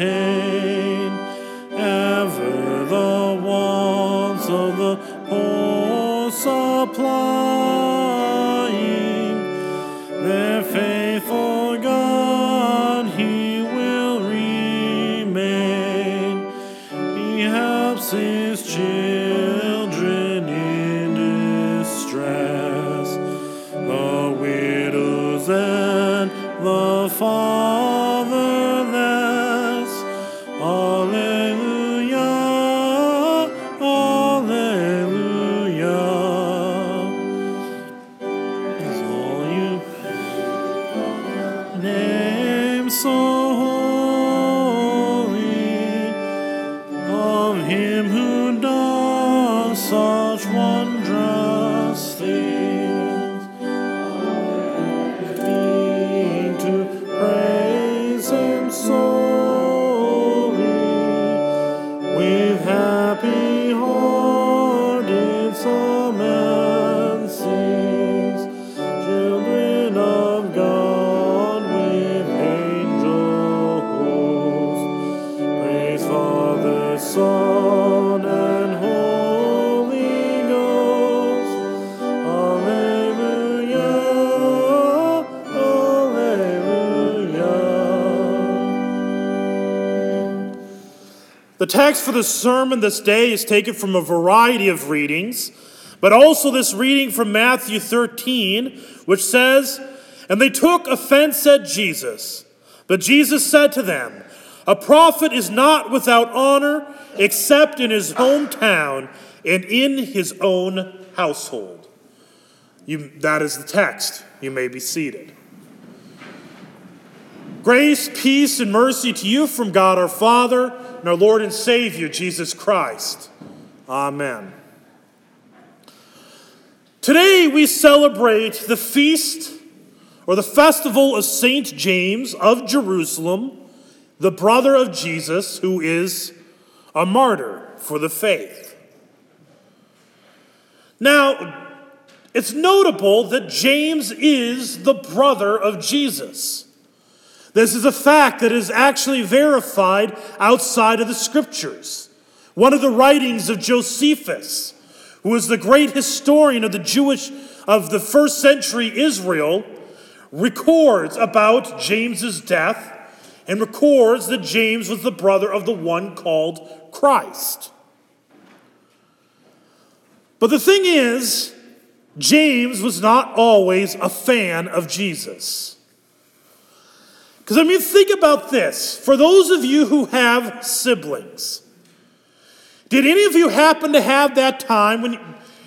maintain text for the sermon this day is taken from a variety of readings, but also this reading from Matthew 13, which says, And they took offense at Jesus. But Jesus said to them, A prophet is not without honor except in his hometown and in his own household. You, that is the text. You may be seated. Grace, peace, and mercy to you from God our Father and our Lord and Savior, Jesus Christ. Amen. Today we celebrate the feast or the festival of Saint James of Jerusalem, the brother of Jesus, who is a martyr for the faith. Now, it's notable that James is the brother of Jesus. This is a fact that is actually verified outside of the scriptures. One of the writings of Josephus, who was the great historian of the Jewish of the first century Israel, records about James's death and records that James was the brother of the one called Christ. But the thing is, James was not always a fan of Jesus. Because, I mean, think about this. For those of you who have siblings, did any of you happen to have that time when you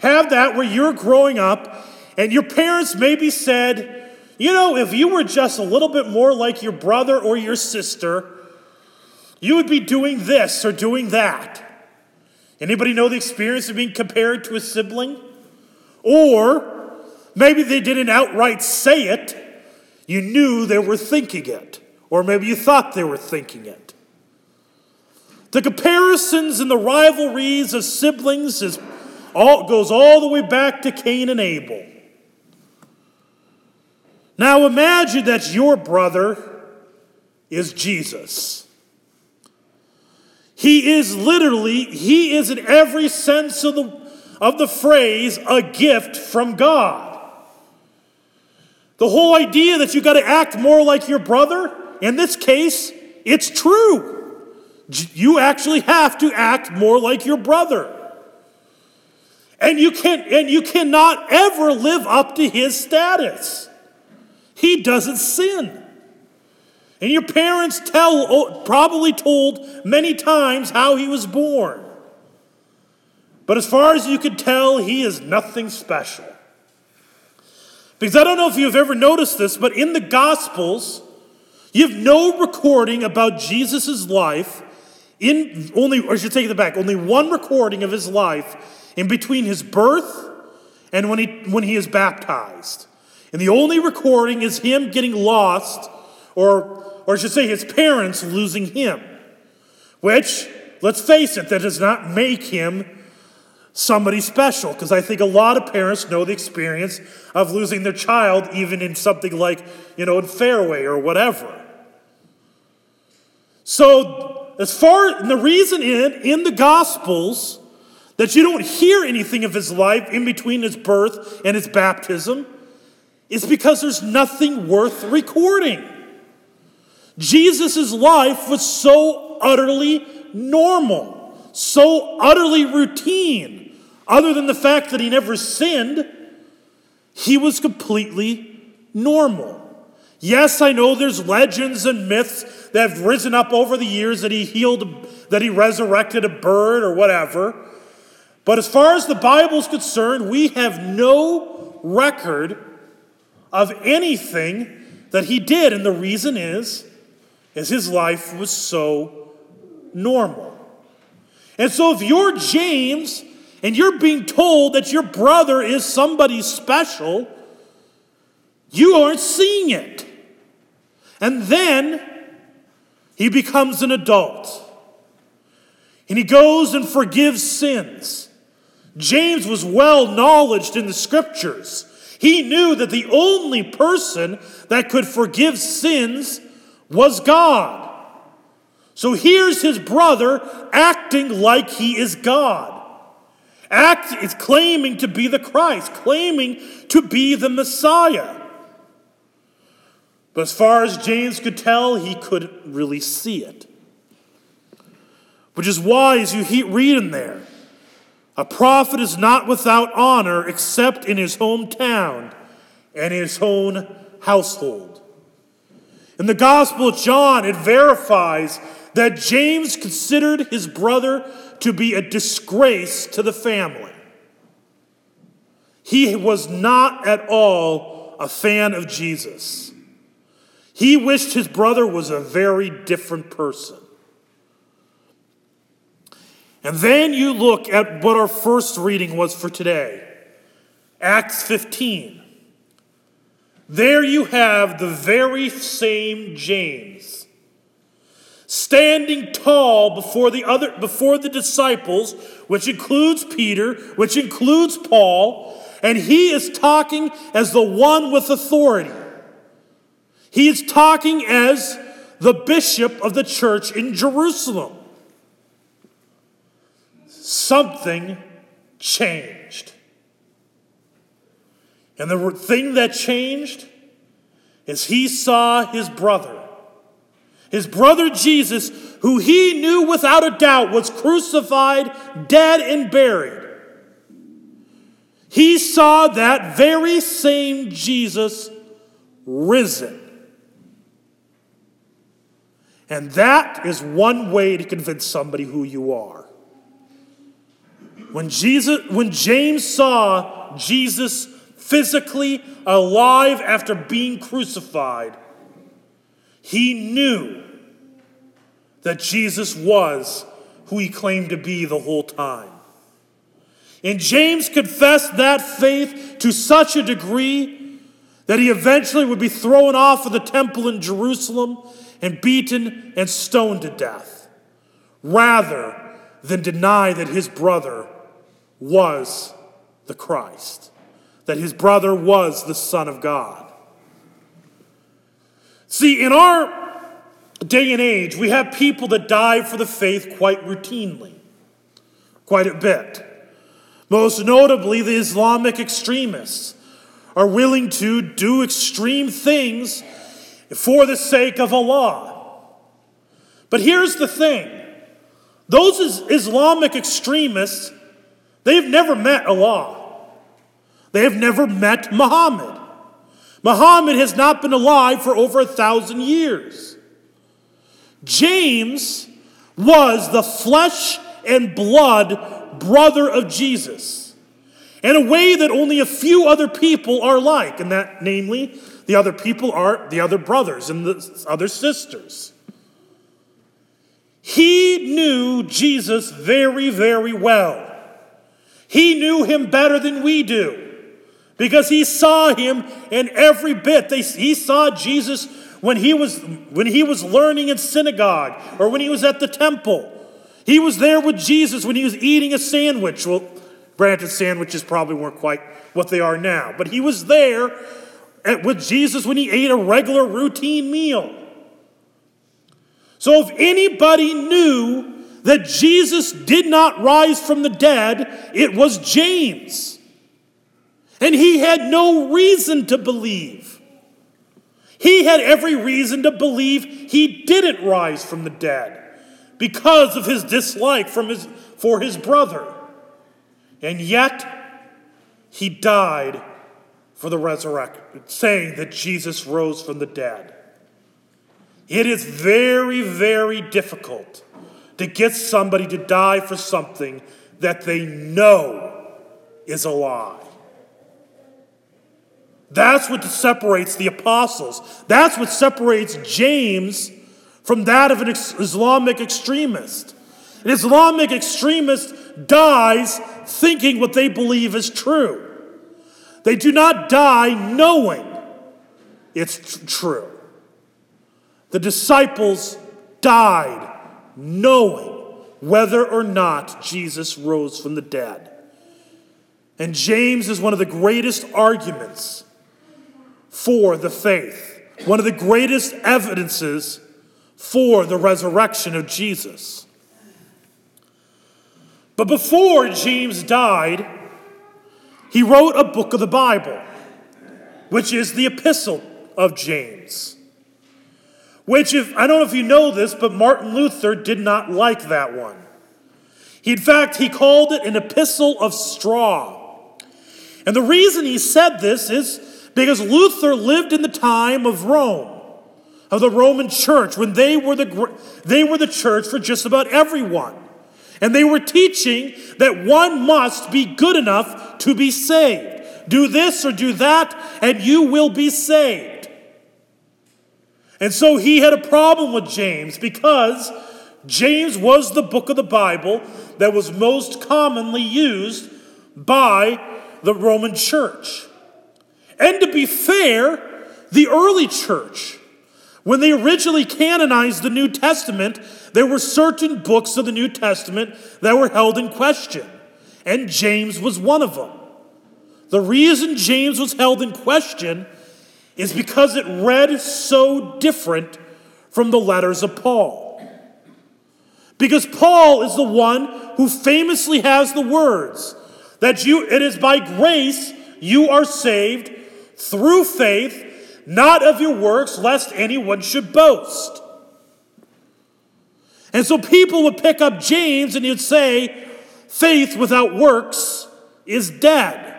have that where you're growing up and your parents maybe said, you know, if you were just a little bit more like your brother or your sister, you would be doing this or doing that. Anybody know the experience of being compared to a sibling? Or maybe they didn't outright say it, you knew they were thinking it, or maybe you thought they were thinking it. The comparisons and the rivalries of siblings is all, goes all the way back to Cain and Abel. Now imagine that your brother is Jesus. He is literally, he is in every sense of the, of the phrase, a gift from God. The whole idea that you got to act more like your brother, in this case, it's true. You actually have to act more like your brother. And you can and you cannot ever live up to his status. He doesn't sin. And your parents tell probably told many times how he was born. But as far as you can tell, he is nothing special. Because I don't know if you've ever noticed this, but in the Gospels, you have no recording about Jesus' life in only, or I should take it back, only one recording of his life in between his birth and when he, when he is baptized. And the only recording is him getting lost, or, or I should say his parents losing him. Which, let's face it, that does not make him somebody special because I think a lot of parents know the experience of losing their child, even in something like, you know, in Fareway or whatever. So, as far the reason in in the Gospels that you don't hear anything of his life in between his birth and his baptism is because there's nothing worth recording. Jesus' life was so utterly normal, so utterly routine, other than the fact that he never sinned, he was completely normal. Yes, I know there's legends and myths that have risen up over the years that he healed, that he resurrected a bird or whatever. But as far as the Bible is concerned, we have no record of anything that he did. And the reason is, is his life was so normal. And so if you're James and you're being told that your brother is somebody special, you aren't seeing it. And then he becomes an adult. And he goes and forgives sins. James was well knowledged in the scriptures. He knew that the only person that could forgive sins was God. So here's his brother acting like he is God. Act is claiming to be the Christ, claiming to be the Messiah. But as far as James could tell, he couldn't really see it. Which is why, as you read in there, a prophet is not without honor except in his hometown and his own household. In the Gospel of John, it verifies that James considered his brother to be a disgrace to the family. He was not at all a fan of Jesus. He wished his brother was a very different person. And then you look at what our first reading was for today Acts 15. There you have the very same James standing tall before the other before the disciples which includes Peter which includes Paul and he is talking as the one with authority he is talking as the bishop of the church in Jerusalem. Something changed. And the thing that changed is he saw his brother, his brother Jesus, who he knew without a doubt was crucified, dead, and buried. He saw that very same Jesus risen. And that is one way to convince somebody who you are. When Jesus when James saw Jesus physically alive after being crucified, he knew that Jesus was who he claimed to be the whole time. And James confessed that faith to such a degree that he eventually would be thrown off of the temple in Jerusalem and beaten and stoned to death, rather than deny that his brother was the Christ, that his brother was the Son of God. See, in our day and age, we have people that die for the faith quite routinely, quite a bit. Most notably, the Islamic extremists are willing to do extreme things for the sake of Allah. But here's the thing those Islamic extremists, they've never met Allah. They have never met Muhammad. Muhammad has not been alive for over a thousand years. James was the flesh and blood brother of Jesus in a way that only a few other people are like, and that, namely, the other people are the other brothers and the other sisters. He knew Jesus very, very well. He knew him better than we do because he saw him in every bit. They, he saw Jesus when he, was, when he was learning in synagogue or when he was at the temple. He was there with Jesus when he was eating a sandwich. Well, granted, sandwiches probably weren't quite what they are now, but he was there with Jesus when he ate a regular routine meal. So if anybody knew that Jesus did not rise from the dead, it was James. And he had no reason to believe. He had every reason to believe he didn't rise from the dead because of his dislike from his, for his brother. And yet, he died for the resurrection, saying that Jesus rose from the dead. It is very, very difficult to get somebody to die for something that they know is a lie. That's what separates the apostles. That's what separates James from that of an Islamic extremist. An Islamic extremist dies thinking what they believe is true. They do not die knowing it's true. The disciples died knowing whether or not Jesus rose from the dead. And James is one of the greatest arguments for the faith, one of the greatest evidences for the resurrection of Jesus. But before James died, he wrote a book of the Bible, which is the Epistle of James. Which, if I don't know if you know this, but Martin Luther did not like that one. He, in fact, he called it an epistle of straw. And the reason he said this is because Luther lived in the time of Rome, of the Roman church, when they were the, they were the church for just about everyone. And they were teaching that one must be good enough to be saved. Do this or do that, and you will be saved. And so he had a problem with James because James was the book of the Bible that was most commonly used by the Roman church. And to be fair, the early church, when they originally canonized the New Testament, there were certain books of the New Testament that were held in question, and James was one of them. The reason James was held in question is because it read so different from the letters of Paul. Because Paul is the one who famously has the words that you it is by grace you are saved through faith, not of your works, lest anyone should boast. And so people would pick up James and he'd say, faith without works is dead.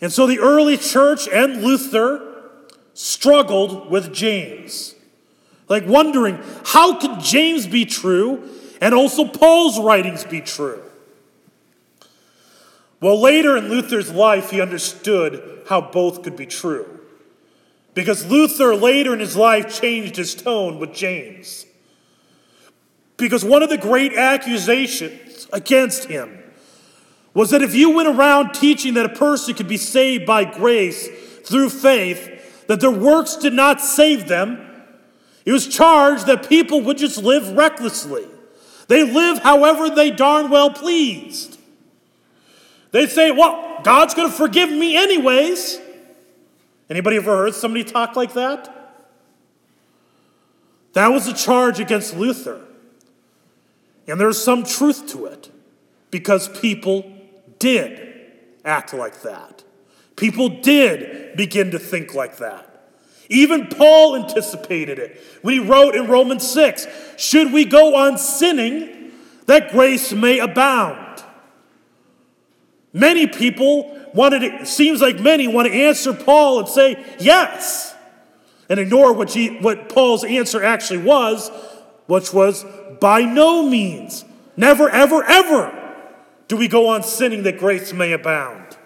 And so the early church and Luther struggled with James, like wondering how could James be true and also Paul's writings be true? Well, later in Luther's life, he understood how both could be true. Because Luther later in his life changed his tone with James. Because one of the great accusations against him was that if you went around teaching that a person could be saved by grace through faith, that their works did not save them, it was charged that people would just live recklessly. They live however they darn well pleased. They'd say, well, God's going to forgive me anyways. Anybody ever heard somebody talk like that? That was a charge against Luther. And there's some truth to it because people did act like that. People did begin to think like that. Even Paul anticipated it when he wrote in Romans 6 Should we go on sinning that grace may abound? Many people wanted, it seems like many want to answer Paul and say yes, and ignore what, he, what Paul's answer actually was, which was by no means, never, ever, ever do we go on sinning that grace may abound?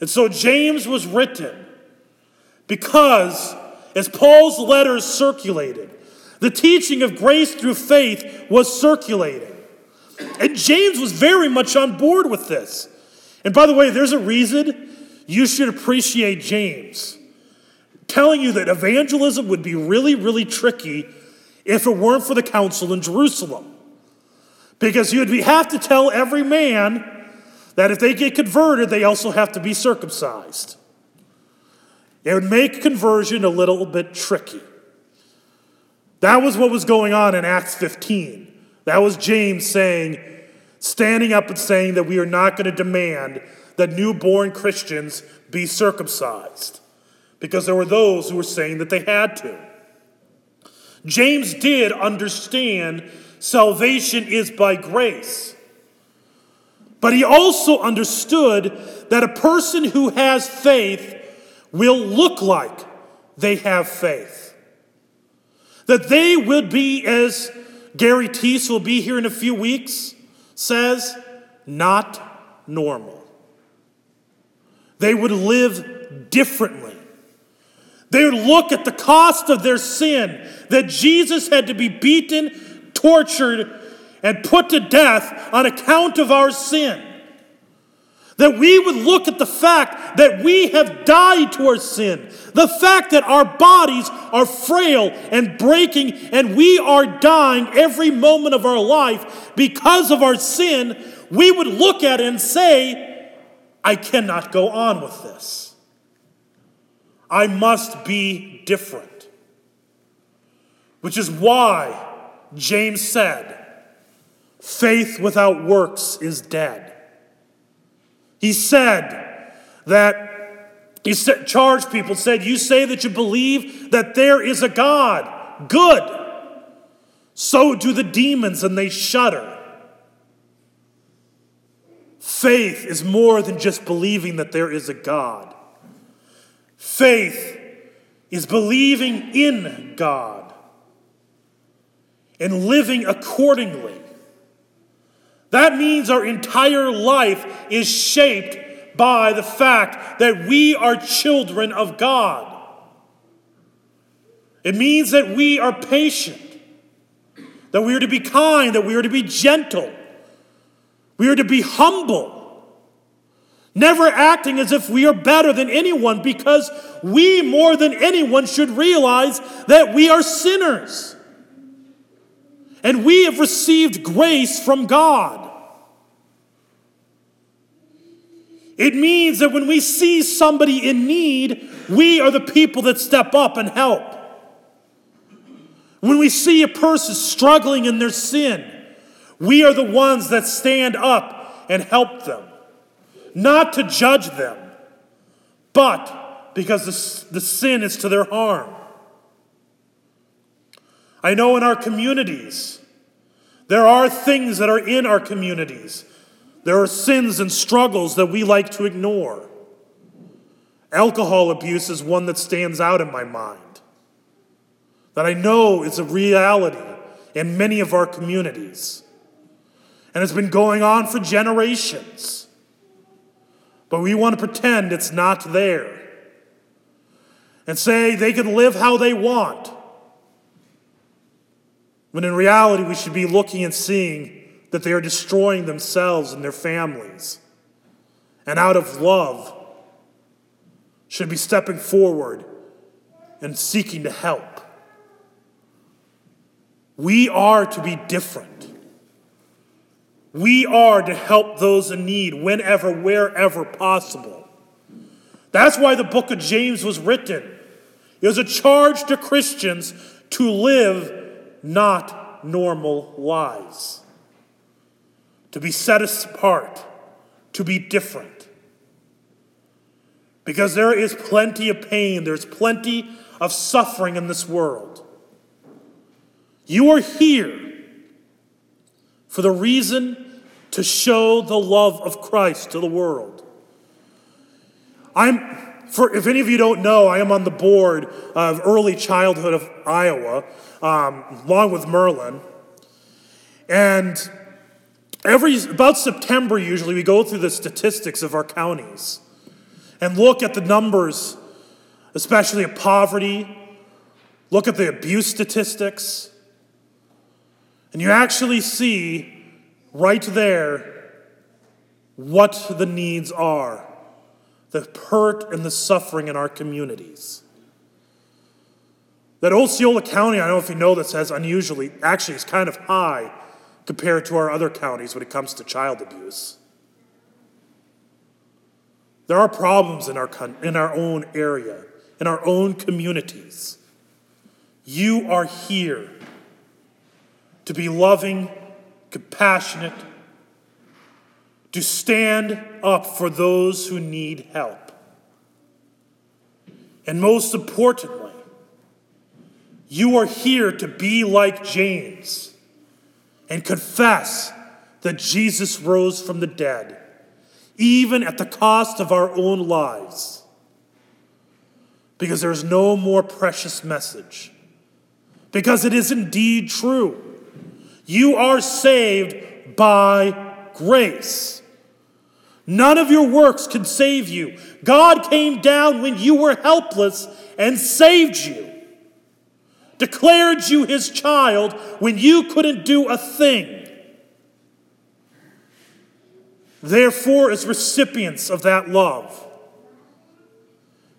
And so James was written because, as Paul's letters circulated, the teaching of grace through faith was circulating. And James was very much on board with this. And by the way, there's a reason you should appreciate James telling you that evangelism would be really, really tricky if it weren't for the council in Jerusalem. Because you would have to tell every man that if they get converted, they also have to be circumcised. It would make conversion a little bit tricky. That was what was going on in Acts 15. That was James saying, standing up and saying that we are not going to demand that newborn Christians be circumcised because there were those who were saying that they had to. James did understand salvation is by grace. But he also understood that a person who has faith will look like they have faith. That they will be, as Gary Teese will be here in a few weeks, says, not normal. They would live differently. They would look at the cost of their sin, that Jesus had to be beaten, tortured, and put to death on account of our sin. That we would look at the fact that we have died to our sin, the fact that our bodies are frail and breaking, and we are dying every moment of our life because of our sin. We would look at it and say, I cannot go on with this. I must be different. Which is why James said, faith without works is dead. He said that he said, charged people, said, You say that you believe that there is a God. Good. So do the demons, and they shudder. Faith is more than just believing that there is a God. Faith is believing in God and living accordingly. That means our entire life is shaped by the fact that we are children of God. It means that we are patient, that we are to be kind, that we are to be gentle, we are to be humble. Never acting as if we are better than anyone because we, more than anyone, should realize that we are sinners. And we have received grace from God. It means that when we see somebody in need, we are the people that step up and help. When we see a person struggling in their sin, we are the ones that stand up and help them. Not to judge them, but because the, the sin is to their harm. I know in our communities, there are things that are in our communities. There are sins and struggles that we like to ignore. Alcohol abuse is one that stands out in my mind, that I know is a reality in many of our communities. And it's been going on for generations. But we want to pretend it's not there and say they can live how they want. When in reality, we should be looking and seeing that they are destroying themselves and their families. And out of love, should be stepping forward and seeking to help. We are to be different. We are to help those in need whenever, wherever possible. That's why the book of James was written. It was a charge to Christians to live not normal lives, to be set apart, to be different. Because there is plenty of pain, there's plenty of suffering in this world. You are here for the reason to show the love of Christ to the world. I'm for, if any of you don't know, I am on the board of Early Childhood of Iowa, um, along with Merlin. And every about September, usually, we go through the statistics of our counties and look at the numbers, especially of poverty, look at the abuse statistics, and you actually see right there what the needs are the hurt and the suffering in our communities. That Osceola County, I don't know if you know this, has unusually, actually, is kind of high compared to our other counties when it comes to child abuse. There are problems in our, in our own area, in our own communities. You are here to be loving, compassionate, to stand up for those who need help. And most importantly, you are here to be like James and confess that Jesus rose from the dead, even at the cost of our own lives. Because there's no more precious message. Because it is indeed true. You are saved by grace. None of your works can save you. God came down when you were helpless and saved you, declared you his child when you couldn't do a thing. Therefore, as recipients of that love,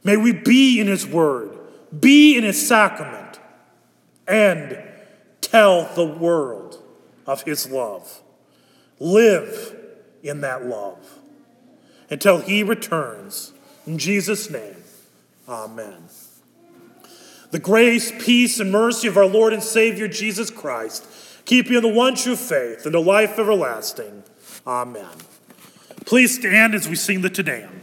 may we be in His Word, be in His sacrament, and tell the world of His love. Live in that love until He returns. In Jesus' name, Amen. The grace, peace, and mercy of our Lord and Savior Jesus Christ keep you in the one true faith and the life everlasting. Amen. Please stand as we sing the Te Deum.